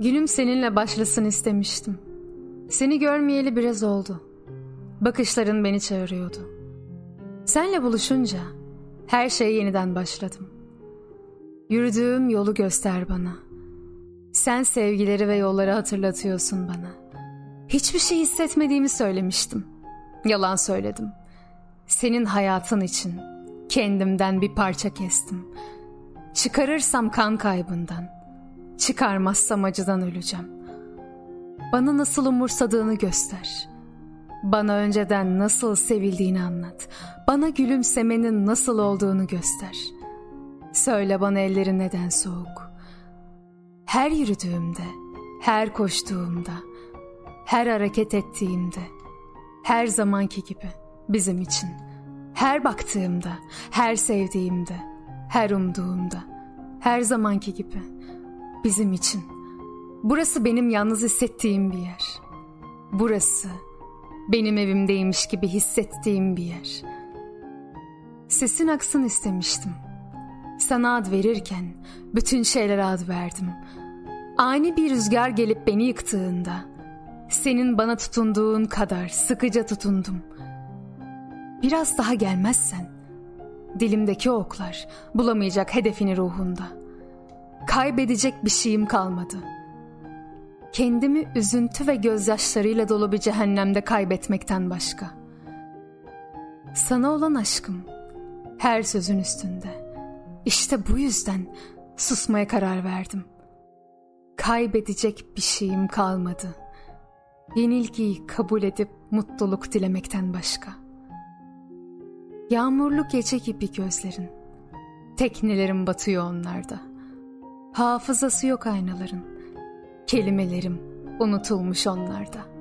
Günüm seninle başlasın istemiştim. Seni görmeyeli biraz oldu. Bakışların beni çağırıyordu. Senle buluşunca her şey yeniden başladım. Yürüdüğüm yolu göster bana. Sen sevgileri ve yolları hatırlatıyorsun bana. Hiçbir şey hissetmediğimi söylemiştim. Yalan söyledim. Senin hayatın için kendimden bir parça kestim. Çıkarırsam kan kaybından, çıkarmazsam acıdan öleceğim. Bana nasıl umursadığını göster. Bana önceden nasıl sevildiğini anlat. Bana gülümsemenin nasıl olduğunu göster. Söyle bana ellerin neden soğuk. Her yürüdüğümde, her koştuğumda, her hareket ettiğimde, her zamanki gibi bizim için. Her baktığımda, her sevdiğimde, her umduğumda, her zamanki gibi bizim için. Burası benim yalnız hissettiğim bir yer. Burası benim evimdeymiş gibi hissettiğim bir yer. Sesin aksın istemiştim. Sana ad verirken bütün şeylere ad verdim. Ani bir rüzgar gelip beni yıktığında senin bana tutunduğun kadar sıkıca tutundum. Biraz daha gelmezsen dilimdeki oklar bulamayacak hedefini ruhunda. Kaybedecek bir şeyim kalmadı.'' kendimi üzüntü ve gözyaşlarıyla dolu bir cehennemde kaybetmekten başka. Sana olan aşkım her sözün üstünde. İşte bu yüzden susmaya karar verdim. Kaybedecek bir şeyim kalmadı. Yenilgiyi kabul edip mutluluk dilemekten başka. Yağmurlu gece gibi gözlerin. Teknelerim batıyor onlarda. Hafızası yok aynaların Kelimelerim unutulmuş onlarda.